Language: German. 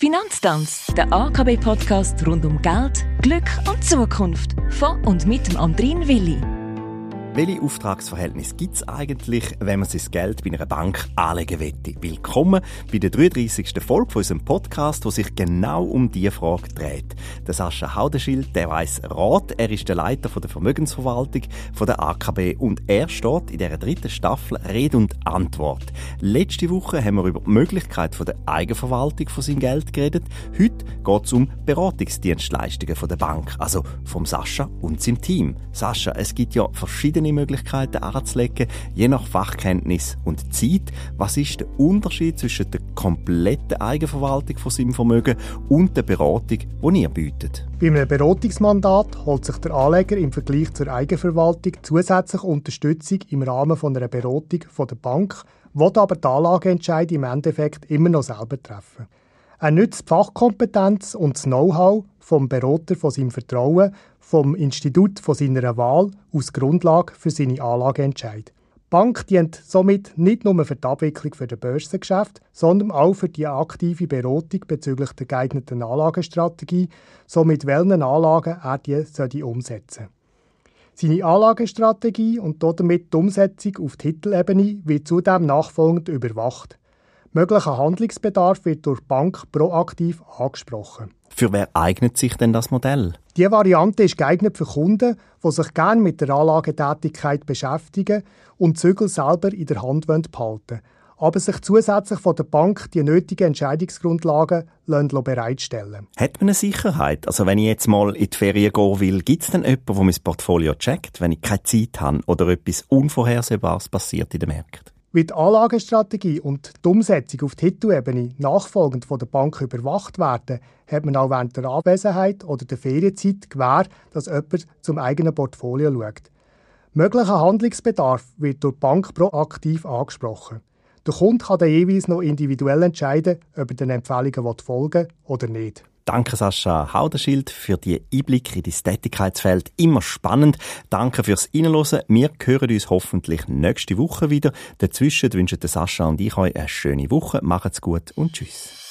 Finanztanz, der AKB-Podcast rund um Geld, Glück und Zukunft. Von und mit dem Andrin Willi. Welche Auftragsverhältnisse gibt es eigentlich, wenn man sein Geld bei einer Bank anlegen möchte? Willkommen bei der 33. Folge von unserem Podcast, wo sich genau um diese Frage dreht. Der Sascha Haudenschild, der weiss Rat, er ist der Leiter der Vermögensverwaltung von der AKB und er steht in der dritten Staffel Rede und Antwort. Letzte Woche haben wir über die Möglichkeit der Eigenverwaltung von seinem Geld geredet. Heute geht es um Beratungsdienstleistungen von der Bank, also vom Sascha und seinem Team. Sascha, es gibt ja verschiedene Möglichkeiten anzulegen, je nach Fachkenntnis und Zeit. Was ist der Unterschied zwischen der kompletten Eigenverwaltung von seinem Vermögen und der Beratung, die ihr bietet? Bei einem Beratungsmandat holt sich der Anleger im Vergleich zur Eigenverwaltung zusätzlich Unterstützung im Rahmen von einer Beratung von der Bank, will aber die Anlageentscheid im Endeffekt immer noch selber treffen. Er nützt die Fachkompetenz und das Know-how vom Berater von seinem Vertrauen, vom Institut von seiner Wahl aus Grundlage für seine Anlageentscheid. Die Bank dient somit nicht nur für die Abwicklung für das Börsengeschäft, sondern auch für die aktive Beratung bezüglich der geeigneten Anlagestrategie, somit welchen Anlagen er die umsetzen soll. Seine Anlagestrategie und damit die Umsetzung auf Titelebene wird zudem nachfolgend überwacht. Möglicher Handlungsbedarf wird durch die Bank proaktiv angesprochen. Für wer eignet sich denn das Modell? Die Variante ist geeignet für Kunden, die sich gerne mit der Anlagetätigkeit beschäftigen und Zügel selber in der Hand behalten aber sich zusätzlich von der Bank die nötigen Entscheidungsgrundlagen bereitstellen Hat man eine Sicherheit? Also wenn ich jetzt mal in die Ferien gehen will, gibt es denn jemanden, der mein Portfolio checkt, wenn ich keine Zeit habe oder etwas Unvorhersehbares passiert in den Märkten? Wie die Anlagestrategie und die Umsetzung auf Titelebene nachfolgend von der Bank überwacht werden, hat man auch während der Abwesenheit oder der Ferienzeit gewähr, dass jemand zum eigenen Portfolio schaut. Möglicher Handlungsbedarf wird durch die Bank proaktiv angesprochen. Der Kunde kann dann jeweils noch individuell entscheiden, ob er den Empfehlungen folgen will oder nicht. Danke Sascha Haudenschild für die Einblicke in dein Tätigkeitsfeld. Immer spannend. Danke fürs Reinhören. Wir hören uns hoffentlich nächste Woche wieder. Dazwischen wünschen Sascha und ich euch eine schöne Woche. Macht's gut und tschüss.